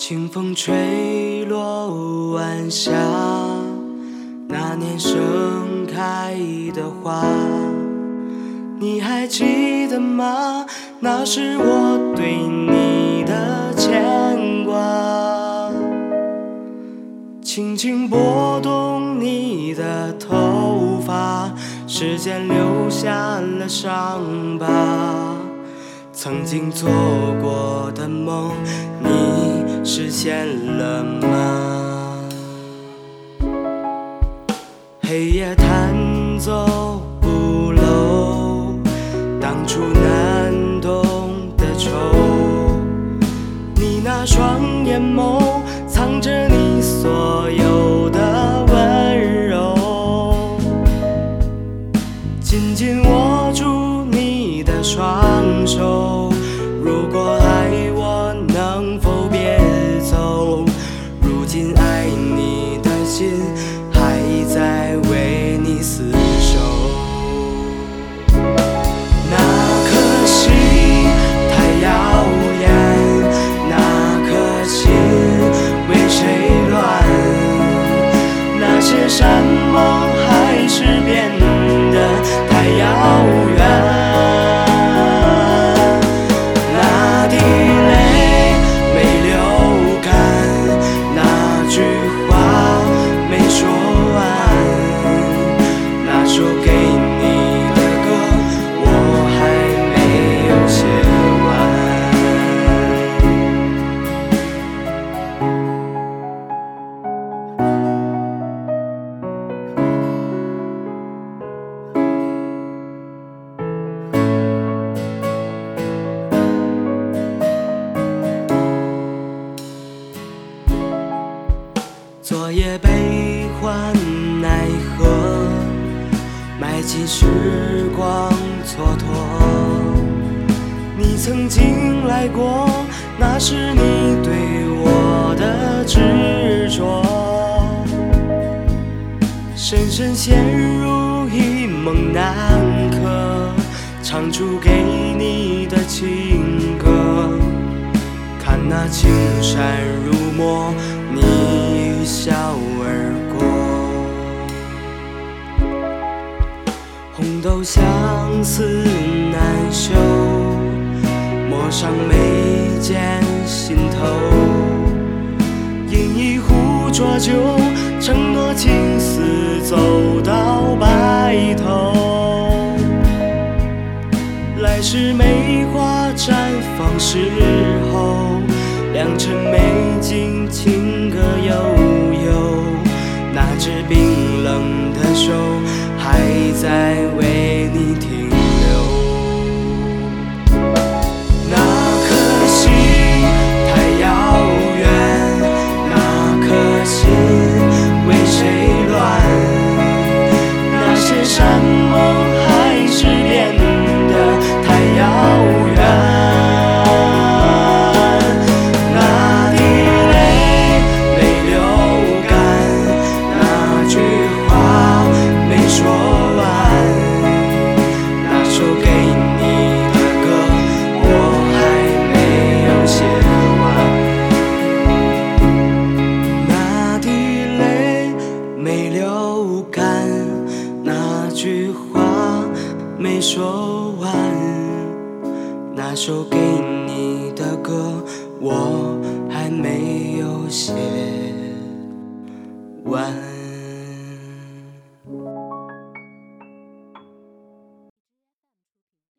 清风吹落晚霞，那年盛开的花，你还记得吗？那是我对你的牵挂，轻轻拨动你的头发，时间留下了伤疤。曾经做过的梦，你实现了吗？黑夜弹埋进时光蹉跎。你曾经来过，那是你对我的执着。深深陷入一梦难可，唱出给你的情歌。看那青山如墨，都相思难休，陌上眉间心头。饮一壶浊酒，承诺青丝走到白头。来时梅花绽放时候，良辰美景，情歌悠悠。那只冰冷的手还在为你停说完，那首给你的歌我还没有写完。